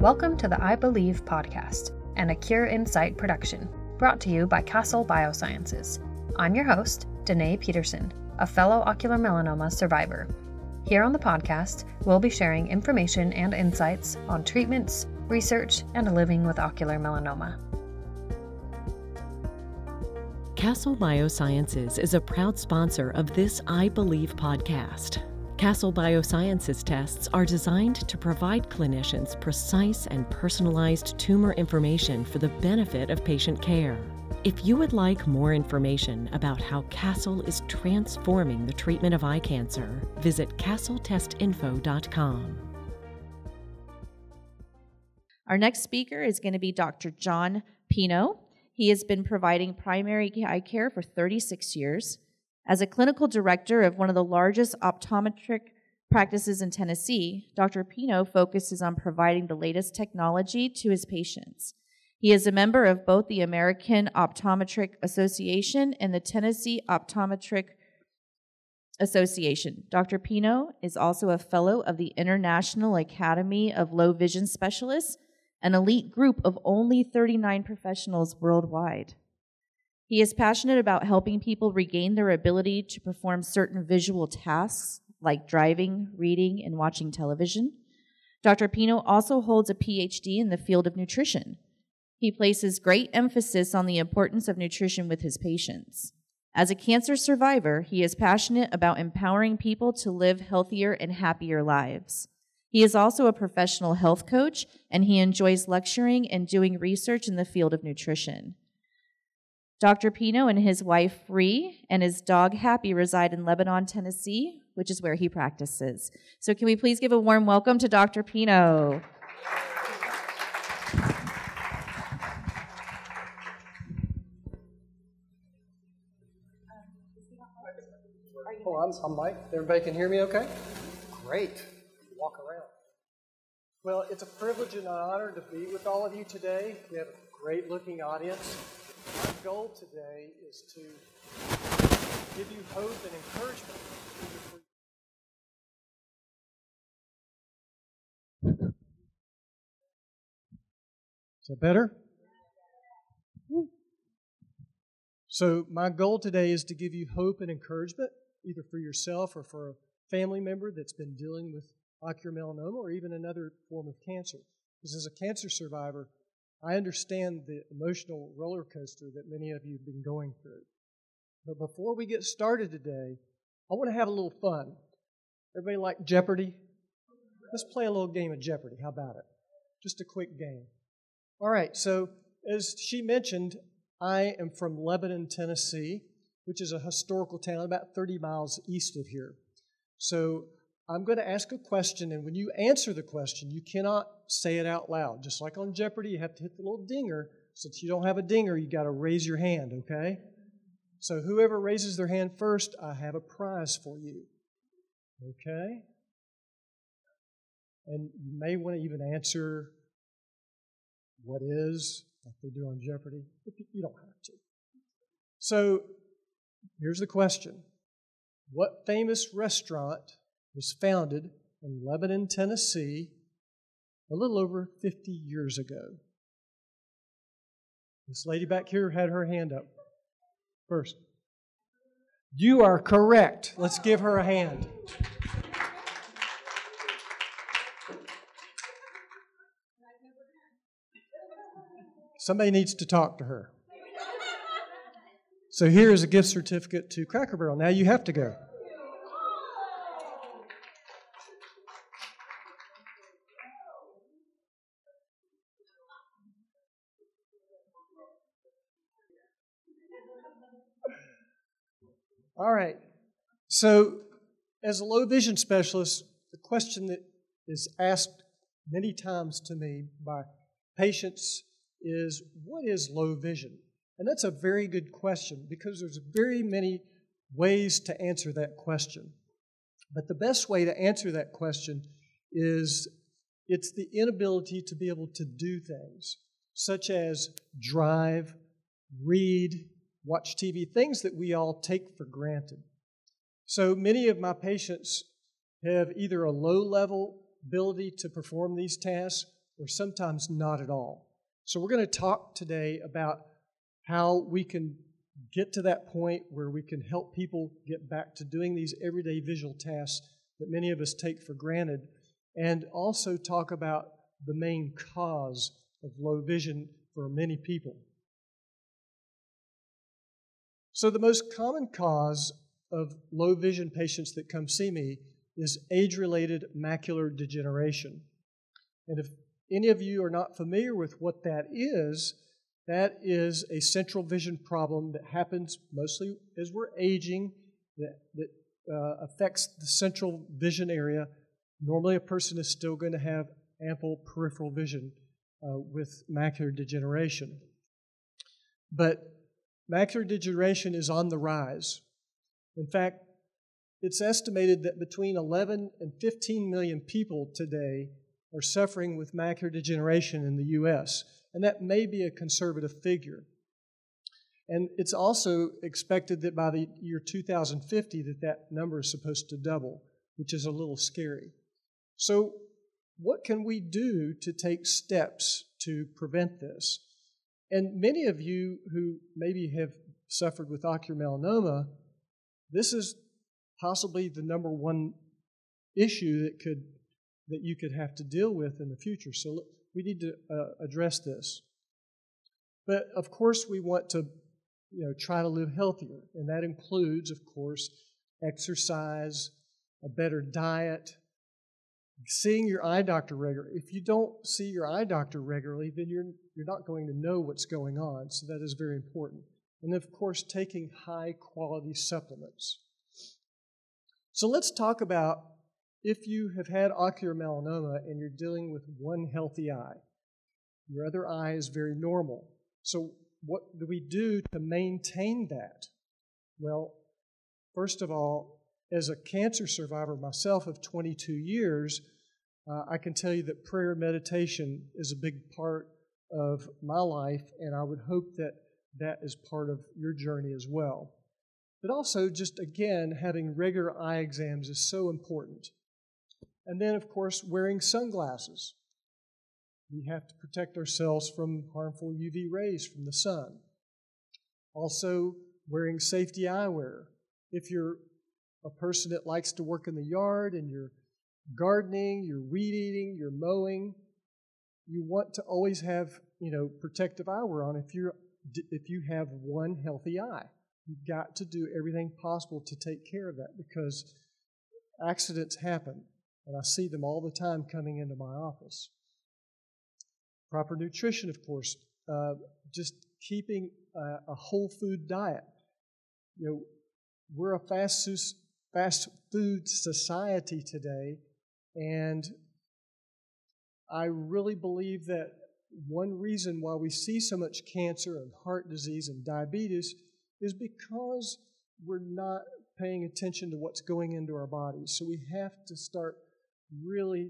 Welcome to the Eye Believe podcast and a Cure Insight production, brought to you by Castle Biosciences. I'm your host, Danae Peterson, a fellow ocular melanoma survivor. Here on the podcast, we'll be sharing information and insights on treatments, research, and living with ocular melanoma. Castle Biosciences is a proud sponsor of this Eye Believe podcast. Castle Biosciences tests are designed to provide clinicians precise and personalized tumor information for the benefit of patient care. If you would like more information about how Castle is transforming the treatment of eye cancer, visit castletestinfo.com. Our next speaker is going to be Dr. John Pino. He has been providing primary eye care for 36 years. As a clinical director of one of the largest optometric practices in Tennessee, Dr. Pino focuses on providing the latest technology to his patients. He is a member of both the American Optometric Association and the Tennessee Optometric Association. Dr. Pino is also a fellow of the International Academy of Low Vision Specialists, an elite group of only 39 professionals worldwide. He is passionate about helping people regain their ability to perform certain visual tasks like driving, reading, and watching television. Dr. Pino also holds a PhD in the field of nutrition. He places great emphasis on the importance of nutrition with his patients. As a cancer survivor, he is passionate about empowering people to live healthier and happier lives. He is also a professional health coach, and he enjoys lecturing and doing research in the field of nutrition. Dr. Pino and his wife, Ree, and his dog, Happy, reside in Lebanon, Tennessee, which is where he practices. So, can we please give a warm welcome to Dr. Pino? Oh, I'm, I'm Mike. Everybody can hear me okay? Great. Walk around. Well, it's a privilege and an honor to be with all of you today. We have a great looking audience. Goal today is to give you hope and encouragement. Is that better? So, my goal today is to give you hope and encouragement, either for yourself or for a family member that's been dealing with ocular melanoma or even another form of cancer. Because as a cancer survivor, I understand the emotional roller coaster that many of you have been going through. But before we get started today, I want to have a little fun. Everybody like Jeopardy? Let's play a little game of Jeopardy. How about it? Just a quick game. All right, so as she mentioned, I am from Lebanon, Tennessee, which is a historical town about 30 miles east of here. So I'm going to ask a question, and when you answer the question, you cannot say it out loud. Just like on Jeopardy, you have to hit the little dinger. Since you don't have a dinger, you got to raise your hand, okay? So whoever raises their hand first, I have a prize for you. Okay? And you may want to even answer what is, like they do on Jeopardy. You don't have to. So here's the question What famous restaurant was founded in Lebanon, Tennessee, a little over 50 years ago. This lady back here had her hand up first. You are correct. Let's give her a hand. Somebody needs to talk to her. So here is a gift certificate to Cracker Barrel. Now you have to go. All right. So, as a low vision specialist, the question that is asked many times to me by patients is what is low vision? And that's a very good question because there's very many ways to answer that question. But the best way to answer that question is it's the inability to be able to do things such as drive, read, watch TV, things that we all take for granted. So many of my patients have either a low level ability to perform these tasks or sometimes not at all. So, we're going to talk today about how we can get to that point where we can help people get back to doing these everyday visual tasks that many of us take for granted, and also talk about the main cause of low vision for many people. So, the most common cause of low vision patients that come see me is age related macular degeneration. And if any of you are not familiar with what that is, that is a central vision problem that happens mostly as we're aging, that, that uh, affects the central vision area. Normally, a person is still going to have ample peripheral vision uh, with macular degeneration. But macular degeneration is on the rise. In fact, it's estimated that between 11 and 15 million people today are suffering with macular degeneration in the U.S., and that may be a conservative figure. And it's also expected that by the year 2050 that that number is supposed to double, which is a little scary. So, what can we do to take steps to prevent this? And many of you who maybe have suffered with ocular melanoma, this is possibly the number one issue that could that you could have to deal with in the future. So we need to uh, address this. But of course, we want to you know try to live healthier, and that includes, of course, exercise, a better diet, seeing your eye doctor regularly. If you don't see your eye doctor regularly, then you're you're not going to know what's going on. So that is very important. And of course, taking high quality supplements. So let's talk about if you have had ocular melanoma and you're dealing with one healthy eye. Your other eye is very normal. So what do we do to maintain that? Well, first of all, as a cancer survivor myself of 22 years, uh, I can tell you that prayer and meditation is a big part of my life, and I would hope that that is part of your journey as well. But also, just again, having regular eye exams is so important. And then, of course, wearing sunglasses. We have to protect ourselves from harmful UV rays from the sun. Also, wearing safety eyewear. If you're a person that likes to work in the yard and you're gardening, you're weed eating, you're mowing, you want to always have, you know, protective eyewear on if you're if you have one healthy eye. You've got to do everything possible to take care of that because accidents happen, and I see them all the time coming into my office. Proper nutrition, of course, uh, just keeping a, a, whole food diet. You know, we're a fast, fast food society today, and I really believe that one reason why we see so much cancer and heart disease and diabetes is because we're not paying attention to what's going into our bodies. So we have to start really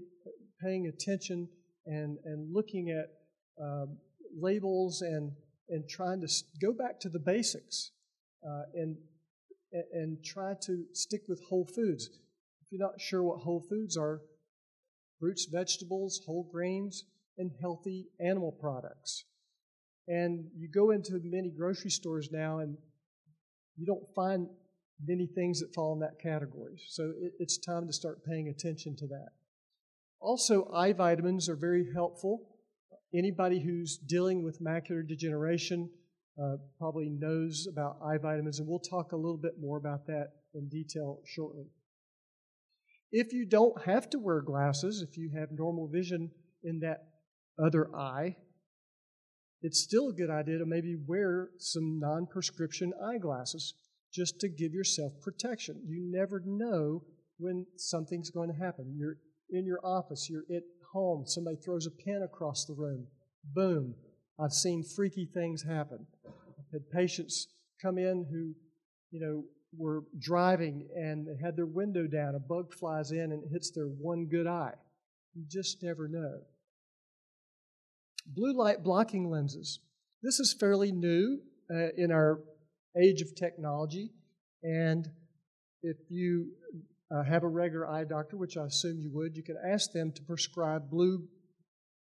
paying attention and, and looking at um, labels and, and trying to go back to the basics uh, and, and try to stick with whole foods. If you're not sure what whole foods are, fruits, vegetables, whole grains, and healthy animal products. And you go into many grocery stores now and you don't find many things that fall in that category. So it, it's time to start paying attention to that. Also, eye vitamins are very helpful. Anybody who's dealing with macular degeneration uh, probably knows about eye vitamins, and we'll talk a little bit more about that in detail shortly. If you don't have to wear glasses, if you have normal vision in that other eye, it's still a good idea to maybe wear some non prescription eyeglasses just to give yourself protection. You never know when something's going to happen. You're in your office, you're at home, somebody throws a pen across the room. Boom. I've seen freaky things happen. I've had patients come in who, you know, were driving and they had their window down. A bug flies in and hits their one good eye. You just never know. Blue light blocking lenses. This is fairly new uh, in our age of technology. And if you uh, have a regular eye doctor, which I assume you would, you can ask them to prescribe blue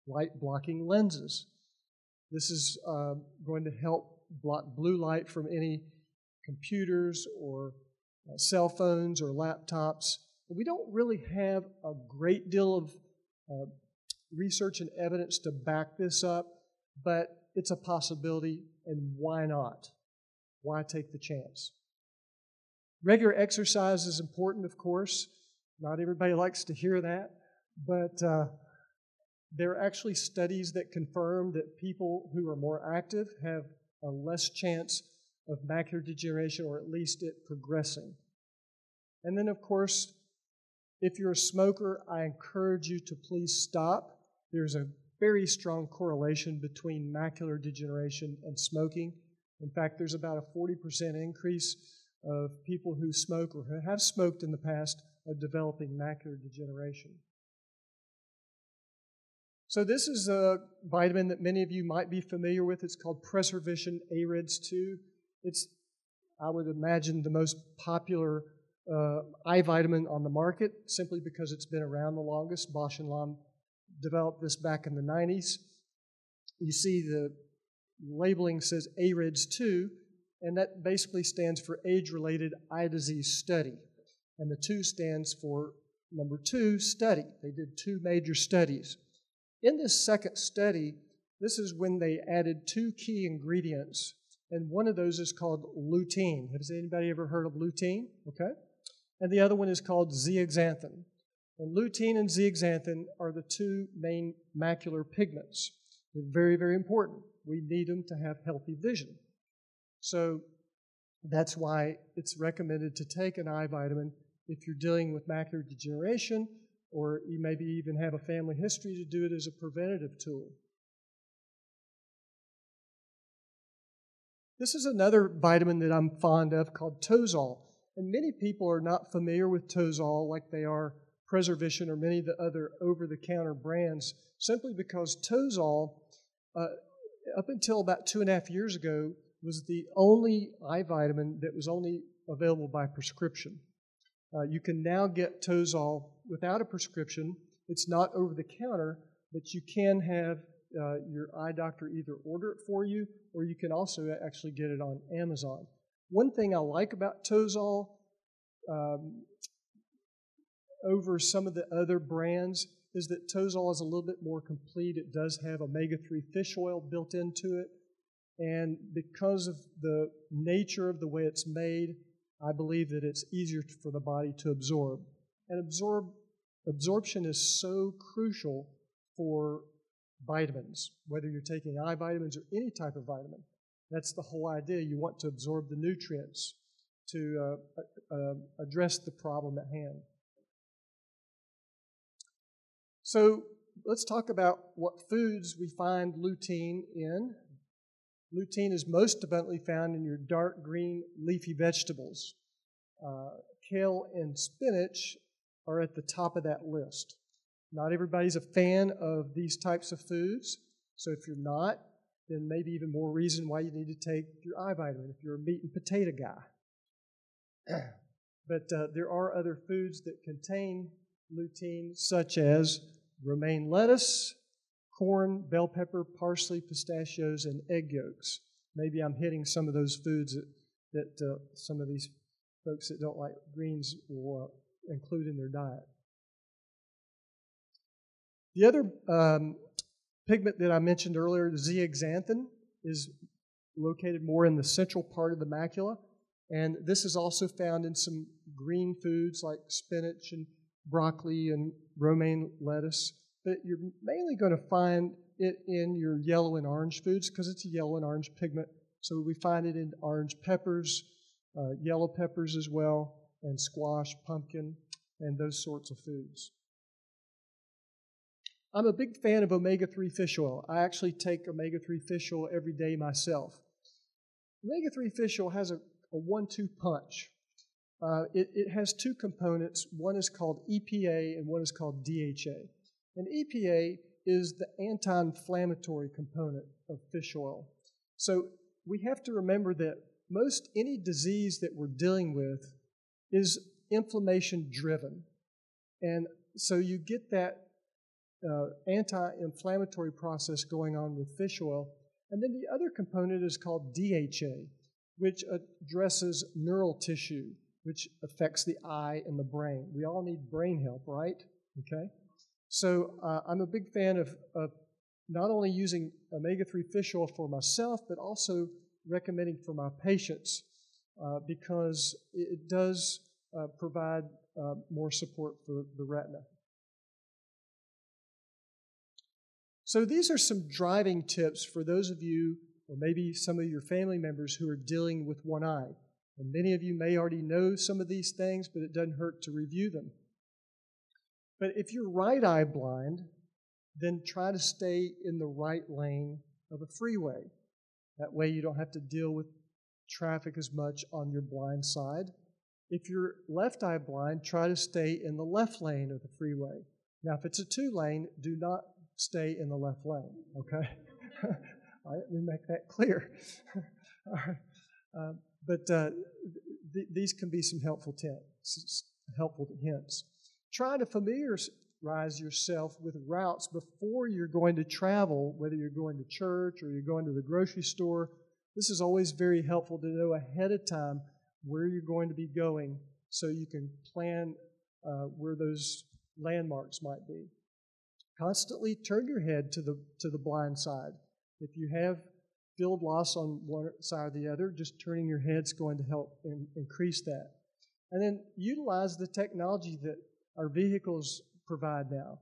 light blocking lenses. This is uh, going to help block blue light from any computers or uh, cell phones or laptops. We don't really have a great deal of uh, research and evidence to back this up, but it's a possibility, and why not? Why take the chance? Regular exercise is important, of course. Not everybody likes to hear that, but uh, there are actually studies that confirm that people who are more active have a less chance of macular degeneration or at least it progressing. And then, of course, if you're a smoker, I encourage you to please stop. There's a very strong correlation between macular degeneration and smoking. In fact, there's about a 40% increase of people who smoke or who have smoked in the past of developing macular degeneration. So this is a vitamin that many of you might be familiar with. It's called Preservision AREDS 2. It's, I would imagine, the most popular uh, eye vitamin on the market simply because it's been around the longest. Bausch and Lomb developed this back in the 90s. You see the labeling says AREDS 2, and that basically stands for age-related eye disease study. And the 2 stands for number 2, study. They did two major studies. In this second study, this is when they added two key ingredients, and one of those is called lutein. Has anybody ever heard of lutein? Okay. And the other one is called zeaxanthin. And lutein and zeaxanthin are the two main macular pigments. They're very, very important. We need them to have healthy vision. So that's why it's recommended to take an eye vitamin if you're dealing with macular degeneration or you maybe even have a family history to do it as a preventative tool. This is another vitamin that I'm fond of called Tozal. And many people are not familiar with Tozal like they are Preservision or many of the other over the counter brands simply because Tozal, uh, up until about two and a half years ago, was the only eye vitamin that was only available by prescription. Uh, you can now get Tozal without a prescription. It's not over the counter, but you can have uh, your eye doctor either order it for you or you can also actually get it on Amazon. One thing I like about Tozal um, over some of the other brands is that Tozal is a little bit more complete. It does have omega 3 fish oil built into it. And because of the nature of the way it's made, I believe that it's easier for the body to absorb. And absorb, absorption is so crucial for vitamins, whether you're taking eye vitamins or any type of vitamin. That's the whole idea. You want to absorb the nutrients to uh, uh, address the problem at hand. So let's talk about what foods we find lutein in. Lutein is most abundantly found in your dark green leafy vegetables. Uh, kale and spinach are at the top of that list. Not everybody's a fan of these types of foods, so if you're not, then maybe even more reason why you need to take your eye vitamin if you're a meat and potato guy. but uh, there are other foods that contain lutein, such as romaine lettuce, corn, bell pepper, parsley, pistachios, and egg yolks. Maybe I'm hitting some of those foods that, that uh, some of these folks that don't like greens will uh, include in their diet. The other um, pigment that I mentioned earlier, zeaxanthin, is located more in the central part of the macula. And this is also found in some green foods like spinach and broccoli and romaine lettuce but you're mainly going to find it in your yellow and orange foods because it's a yellow and orange pigment. So we find it in orange peppers, uh, yellow peppers as well, and squash, pumpkin, and those sorts of foods. I'm a big fan of omega 3 fish oil. I actually take omega 3 fish oil every day myself. Omega 3 fish oil has a, a one two punch. Uh, it, it has two components. One is called EPA and one is called DHA. And EPA is the anti inflammatory component of fish oil. So we have to remember that most any disease that we're dealing with is inflammation driven. And so you get that uh, anti-inflammatory process going on with fish oil. And then the other component is called DHA, which addresses neural tissue, which affects the eye and the brain. We all need brain help, right? Okay. So uh, I'm a big fan of, of not only using omega-3 fish oil for myself, but also recommending for my patients uh, because it does uh, provide uh, more support for the retina. So these are some driving tips for those of you, or maybe some of your family members who are dealing with one eye. And many of you may already know some of these things, but it doesn't hurt to review them. But if you're right eye blind, then try to stay in the right lane of a freeway. That way you don't have to deal with traffic as much on your blind side. If you're left eye blind, try to stay in the left lane of the freeway. Now, if it's a two lane, do not stay in the left lane, okay? Let me make that clear. All right. Uh, but uh, th- these can be some helpful tips, helpful hints. Try to familiarize yourself with routes before you're going to travel, whether you're going to church or you're going to the grocery store. This is always very helpful to know ahead of time where you're going to be going so you can plan uh, where those landmarks might be. Constantly turn your head to the, to the blind side. If you have field loss on one side or the other, just turning your head is going to help in, increase that. And then utilize the technology that our vehicles provide now.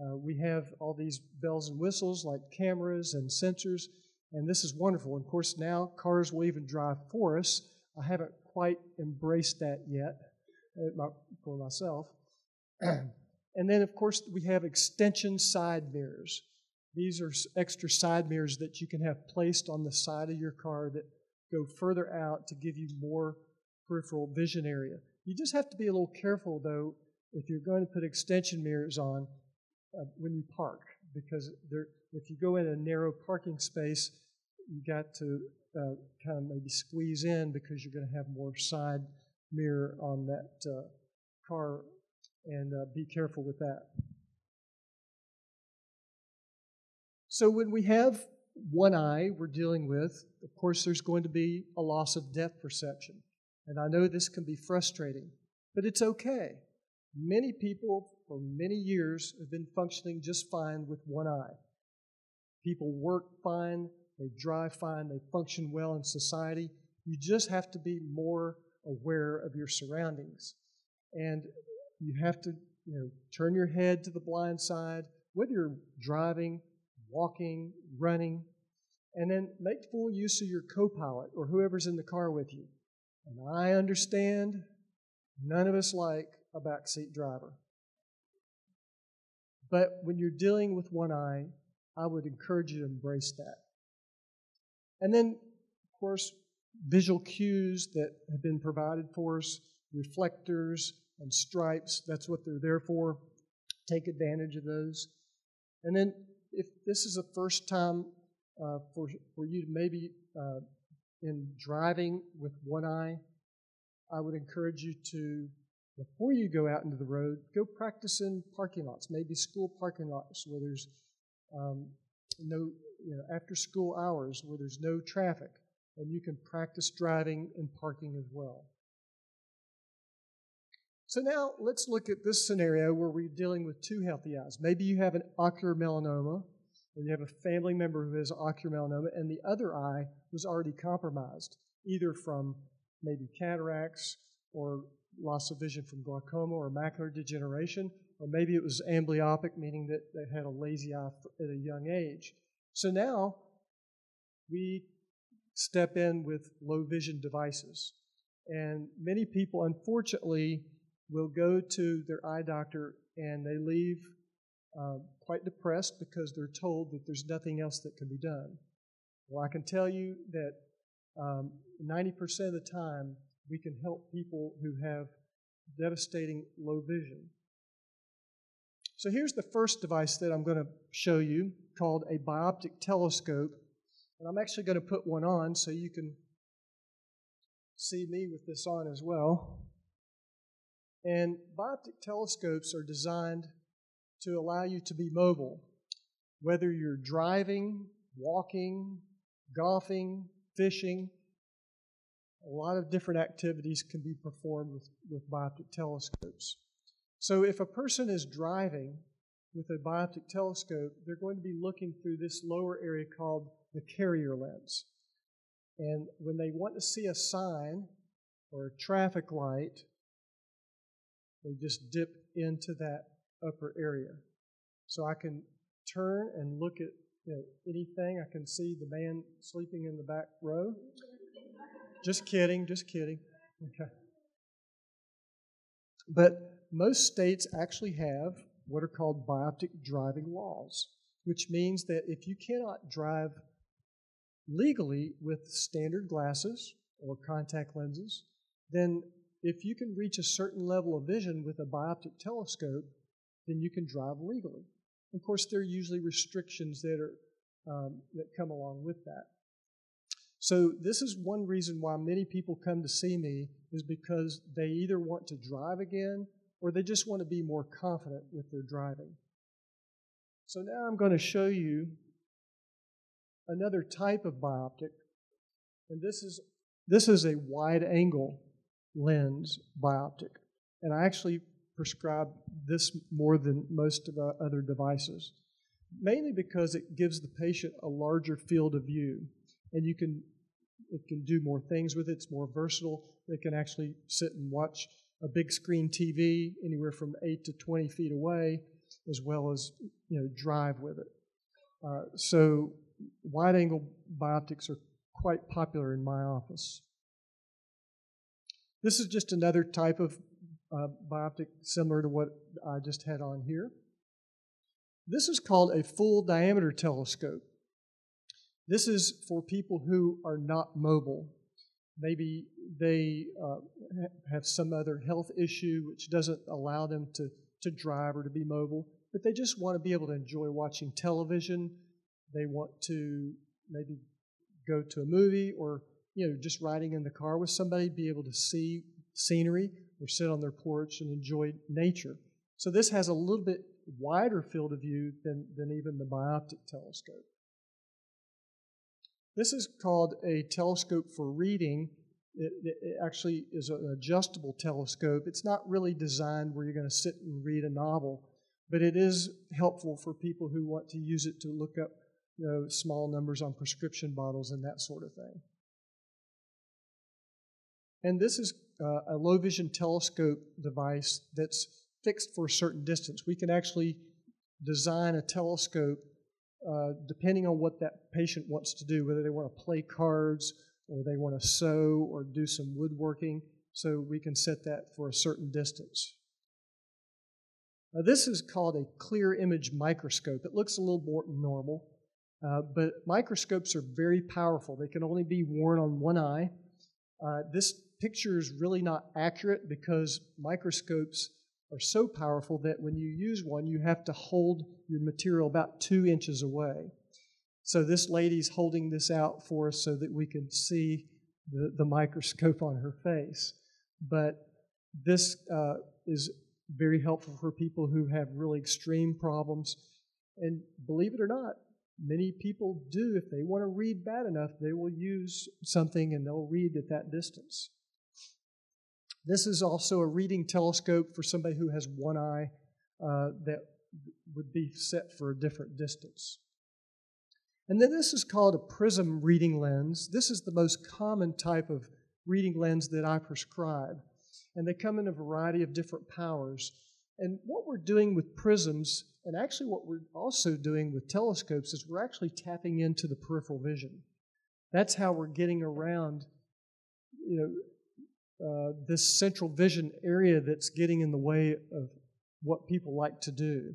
Uh, we have all these bells and whistles like cameras and sensors, and this is wonderful. And of course, now cars will even drive for us. I haven't quite embraced that yet uh, for myself. and then, of course, we have extension side mirrors. These are extra side mirrors that you can have placed on the side of your car that go further out to give you more peripheral vision area. You just have to be a little careful, though, if you're going to put extension mirrors on uh, when you park, because if you go in a narrow parking space, you got to uh, kind of maybe squeeze in because you're going to have more side mirror on that uh, car, and uh, be careful with that. So when we have one eye we're dealing with, of course, there's going to be a loss of depth perception. And I know this can be frustrating, but it's okay. Many people for many years have been functioning just fine with one eye. People work fine, they drive fine, they function well in society. You just have to be more aware of your surroundings. And you have to you know, turn your head to the blind side, whether you're driving, walking, running, and then make full use of your co pilot or whoever's in the car with you. And I understand none of us like a backseat driver. But when you're dealing with one eye, I would encourage you to embrace that. And then, of course, visual cues that have been provided for us, reflectors and stripes, that's what they're there for. Take advantage of those. And then, if this is the first time uh, for, for you maybe uh, in driving with one eye, I would encourage you to before you go out into the road, go practice in parking lots, maybe school parking lots where there's um, no, you know, after school hours where there's no traffic, and you can practice driving and parking as well. So now let's look at this scenario where we're dealing with two healthy eyes. Maybe you have an ocular melanoma, or you have a family member who has ocular melanoma, and the other eye was already compromised, either from maybe cataracts or loss of vision from glaucoma or macular degeneration, or maybe it was amblyopic, meaning that they had a lazy eye at a young age. So now we step in with low vision devices. And many people, unfortunately, will go to their eye doctor and they leave uh, quite depressed because they're told that there's nothing else that can be done. Well, I can tell you that um, 90% of the time, we can help people who have devastating low vision. So here's the first device that I'm going to show you called a bioptic telescope. And I'm actually going to put one on so you can see me with this on as well. And bioptic telescopes are designed to allow you to be mobile, whether you're driving, walking, golfing, fishing. A lot of different activities can be performed with, with bioptic telescopes. So if a person is driving with a bioptic telescope, they're going to be looking through this lower area called the carrier lens. And when they want to see a sign or a traffic light, they just dip into that upper area. So I can turn and look at you know, anything. I can see the man sleeping in the back row. Just kidding, just kidding. Okay. But most states actually have what are called bioptic driving laws, which means that if you cannot drive legally with standard glasses or contact lenses, then if you can reach a certain level of vision with a bioptic telescope, then you can drive legally. Of course, there are usually restrictions that are um, that come along with that. So this is one reason why many people come to see me is because they either want to drive again or they just want to be more confident with their driving. So now I'm going to show you another type of bioptic, and this is this is a wide angle lens bioptic, and I actually prescribe this more than most of the other devices, mainly because it gives the patient a larger field of view, and you can it can do more things with it. It's more versatile. They can actually sit and watch a big screen TV anywhere from eight to 20 feet away, as well as you know drive with it. Uh, so wide angle bioptics are quite popular in my office. This is just another type of uh, bioptic similar to what I just had on here. This is called a full diameter telescope. This is for people who are not mobile. Maybe they uh, have some other health issue which doesn't allow them to, to drive or to be mobile, but they just want to be able to enjoy watching television. They want to maybe go to a movie or you know just riding in the car with somebody, be able to see scenery or sit on their porch and enjoy nature. So this has a little bit wider field of view than, than even the bioptic telescope. This is called a telescope for reading. It, it, actually is an adjustable telescope. It's not really designed where you're going to sit and read a novel, but it is helpful for people who want to use it to look up you know, small numbers on prescription bottles and that sort of thing. And this is uh, a low vision telescope device that's fixed for a certain distance. We can actually design a telescope uh, depending on what that patient wants to do, whether they want to play cards or they want to sew or do some woodworking. So we can set that for a certain distance. Now, this is called a clear image microscope. It looks a little more normal, uh, but microscopes are very powerful. They can only be worn on one eye. Uh, this picture is really not accurate because microscopes are so powerful that when you use one, you have to hold your material about two inches away. So this lady's holding this out for us so that we can see the, the microscope on her face. But this uh, is very helpful for people who have really extreme problems. And believe it or not, many people do. If they want to read bad enough, they will use something and they'll read at that distance. This is also a reading telescope for somebody who has one eye uh, that would be set for a different distance. And then this is called a prism reading lens. This is the most common type of reading lens that I prescribe. And they come in a variety of different powers. And what we're doing with prisms, and actually what we're also doing with telescopes, is we're actually tapping into the peripheral vision. That's how we're getting around, you know, uh, this central vision area that's getting in the way of what people like to do.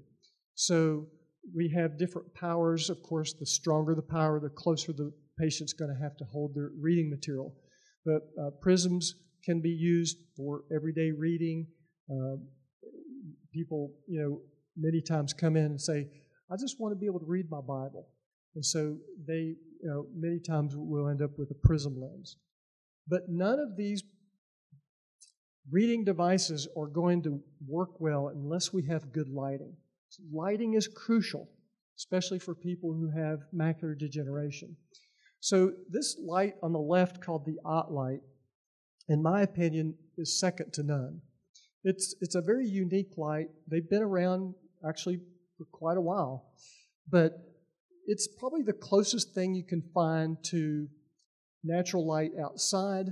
So we have different powers. Of course, the stronger the power, the closer the patient's going to have to hold their reading material. But uh, prisms can be used for everyday reading. Uh, people, you know, many times come in and say, I just want to be able to read my Bible. And so they, you know, many times will end up with a prism lens. But none of these reading devices are going to work well unless we have good lighting. So lighting is crucial, especially for people who have macular degeneration. So this light on the left, called the OttLite, in my opinion, is second to none. It's, it's a very unique light. They've been around actually for quite a while, but it's probably the closest thing you can find to natural light outside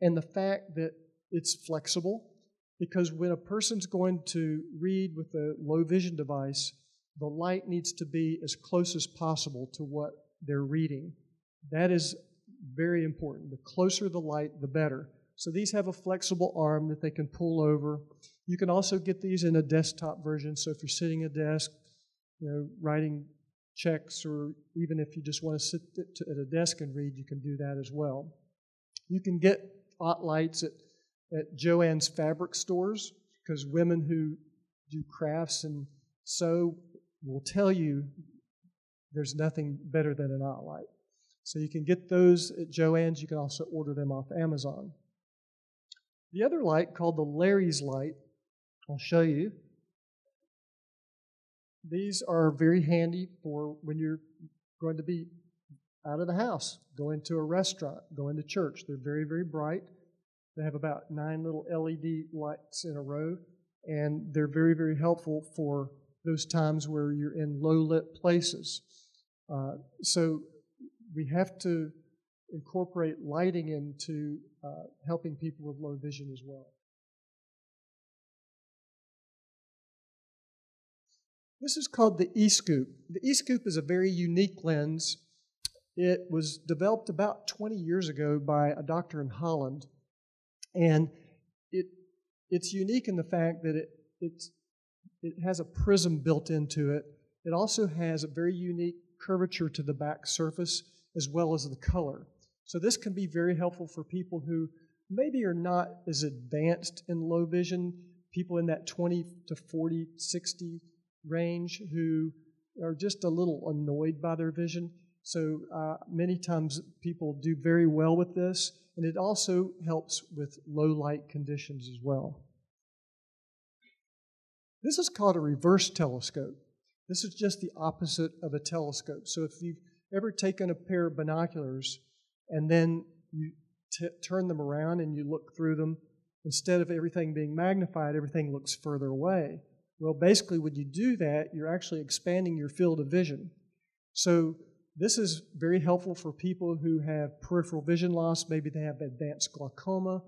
and the fact that it's flexible because when a person's going to read with a low vision device, the light needs to be as close as possible to what they're reading. That is very important. The closer the light, the better. So these have a flexible arm that they can pull over. You can also get these in a desktop version. So if you're sitting at a desk, you know, writing checks, or even if you just want to sit at a desk and read, you can do that as well. You can get OttLites at, at Jo-Ann's fabric stores because women who do crafts and sew will tell you there's nothing better than an OttLite. So you can get those at Jo-Ann's. You can also order them off Amazon. The other light, called the Larry's light, I'll show you. These are very handy for when you're going to be out of the house, going to a restaurant, going to church. They're very, very bright. They have about nine little LED lights in a row, and they're very, very helpful for those times where you're in low lit places. Uh, so we have to incorporate lighting into uh, helping people with low vision as well. This is called the E-Scoop. The E-Scoop is a very unique lens. It was developed about 20 years ago by a doctor in Holland, and it it's unique in the fact that it it's, it has a prism built into it. It also has a very unique curvature to the back surface as well as the color. So this can be very helpful for people who maybe are not as advanced in low vision, people in that 20 to 40, 60 range who are just a little annoyed by their vision. So uh, many times people do very well with this, and it also helps with low light conditions as well. This is called a reverse telescope. This is just the opposite of a telescope. So if you've ever taken a pair of binoculars and then you t- turn them around and you look through them, instead of everything being magnified, everything looks further away. Well, basically, when you do that, you're actually expanding your field of vision. So, this is very helpful for people who have peripheral vision loss. Maybe they have advanced glaucoma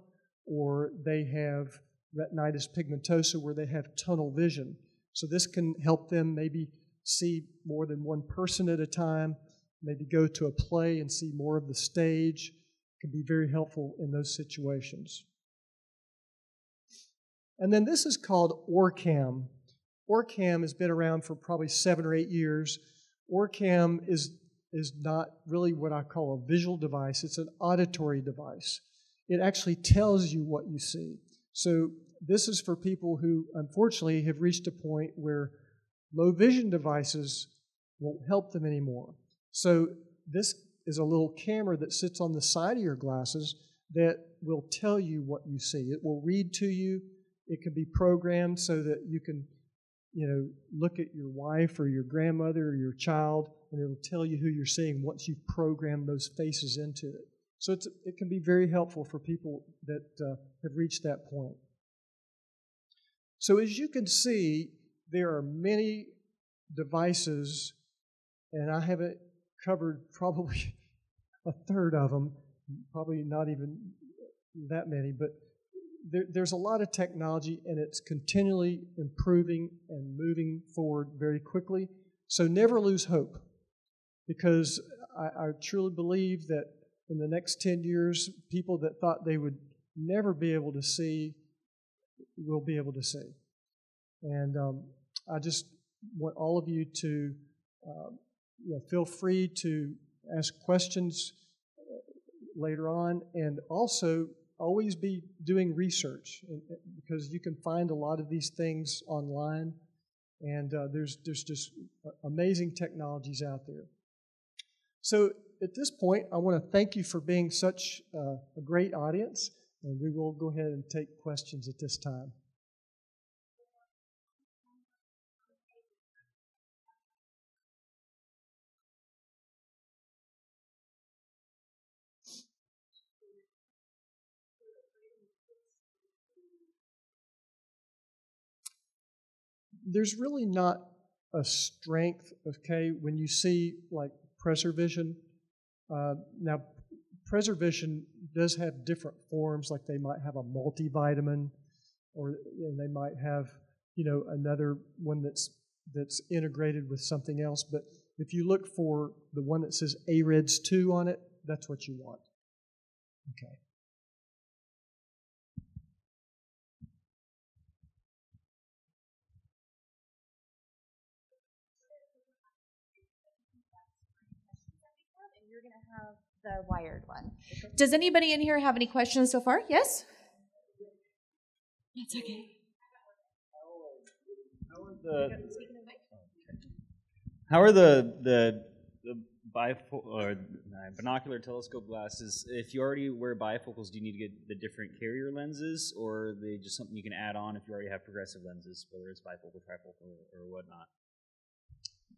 or they have retinitis pigmentosa where they have tunnel vision. So, this can help them maybe see more than one person at a time, maybe go to a play and see more of the stage. It can be very helpful in those situations. And then this is called OrCam. OrCam has been around for probably seven or eight years. OrCam is, is not really what I call a visual device, it's an auditory device. It actually tells you what you see. So, this is for people who unfortunately have reached a point where low vision devices won't help them anymore. So, this is a little camera that sits on the side of your glasses that will tell you what you see. It will read to you. It can be programmed so that you can you know, look at your wife or your grandmother or your child, and it'll tell you who you're seeing once you've programmed those faces into it. So it can be very helpful for people that uh, have reached that point. So as you can see, there are many devices, and I haven't covered probably a third of them, probably not even that many, but there, there's a lot of technology and it's continually improving and moving forward very quickly. So never lose hope because I, I truly believe that in the next 10 years, people that thought they would never be able to see will be able to see. And um, I just want all of you to uh, you know, feel free to ask questions uh, later on and also always be doing research because you can find a lot of these things online, and uh, there's there's just amazing technologies out there. So at this point, I want to thank you for being such uh, a great audience, and we will go ahead and take questions at this time. There's really not a strength, okay, when you see like PreserVision. Uh, now, PreserVision does have different forms, like they might have a multivitamin, or and they might have, you know, another one that's that's integrated with something else. But if you look for the one that says AREDS 2 on it, that's what you want. Okay. The wired one. Does anybody in here have any questions so far? Yes? That's okay. How are the how are the the, the bifo- or binocular telescope glasses? If you already wear bifocals, do you need to get the different carrier lenses, or are they just something you can add on if you already have progressive lenses, whether it's bifocal, trifocal, or, or whatnot?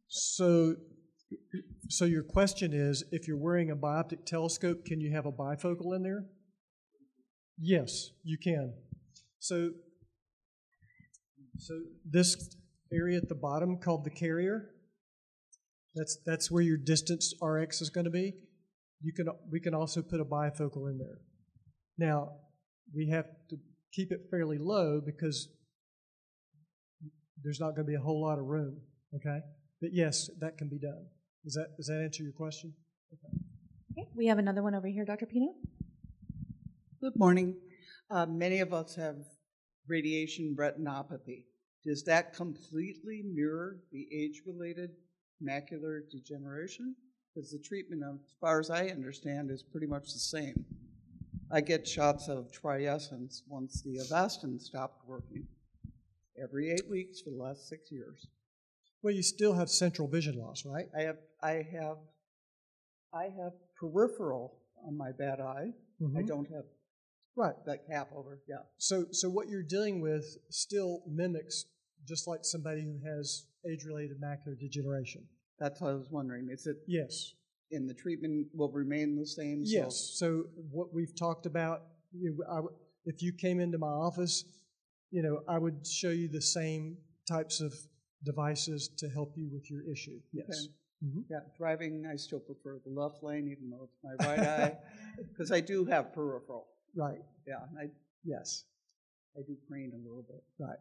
So, so your question is, if you're wearing a bioptic telescope, can you have a bifocal in there? Yes, you can. So, so this area at the bottom called the carrier, that's that's where your distance Rx is going to be. You can we can also put a bifocal in there. Now, we have to keep it fairly low because there's not going to be a whole lot of room. Okay, but yes, that can be done. Does that does that answer your question? Okay. Okay, we have another one over here, Dr. Pino. Good morning. Uh, many of us have radiation retinopathy. Does that completely mirror the age-related macular degeneration? Because the treatment, as far as I understand, is pretty much the same. I get shots of Triesence once the Avastin stopped working every eight weeks for the last six years. Well, you still have central vision loss, right? I have, I have, I have peripheral on my bad eye. Mm-hmm. I don't have right that cap over. Yeah. So, so what you're dealing with still mimics just like somebody who has age-related macular degeneration. That's what I was wondering. Is it yes? And the treatment will remain the same. Yes. So, so what we've talked about, you I, if you came into my office, you know, I would show you the same types of devices to help you with your issue. Yes. Okay. Mm-hmm. Yeah, driving, I still prefer the left lane, even though it's my right eye, because I do have peripheral. Right. Yeah. I, yes. I do crane a little bit. Right.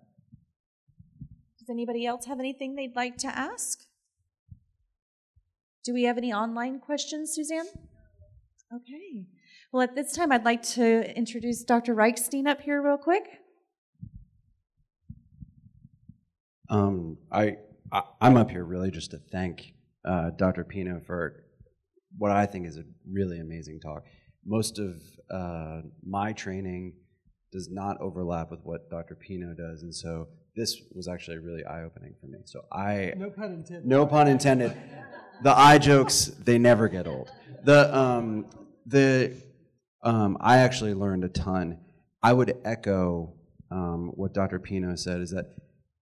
Does anybody else have anything they'd like to ask? Do we have any online questions, Suzanne? Okay. Well, at this time, I'd like to introduce Dr. Reichstein up here, real quick. Um, I, I am up here really just to thank uh, Dr. Pino for what I think is a really amazing talk. Most of uh, my training does not overlap with what Dr. Pino does, and so this was actually really eye opening for me. So I no pun intended. No pun intended. the eye jokes they never get old. The um, the um, I actually learned a ton. I would echo um, what Dr. Pino said is that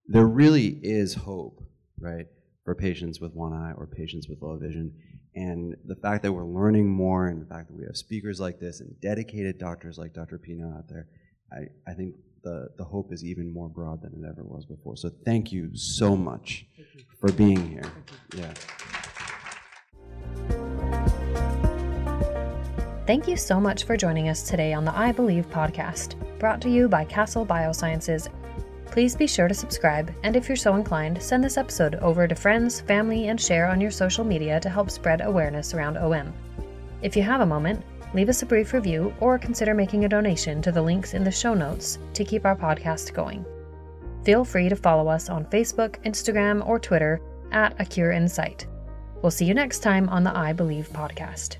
there really is hope, right, for patients with one eye or patients with low vision. And the fact that we're learning more and the fact that we have speakers like this and dedicated doctors like Dr. Pino out there, I, I think the, the hope is even more broad than it ever was before. So thank you so much you. for being here. Yeah. Thank you so much for joining us today on the Eye Believe podcast, brought to you by Castle Biosciences. Please be sure to subscribe, and if you're so inclined, send this episode over to friends, family, and share on your social media to help spread awareness around OM. If you have a moment, leave us a brief review, or consider making a donation to the links in the show notes to keep our podcast going. Feel free to follow us on Facebook, Instagram, or Twitter at A Cure In Sight. We'll see you next time on the Eye Believe podcast.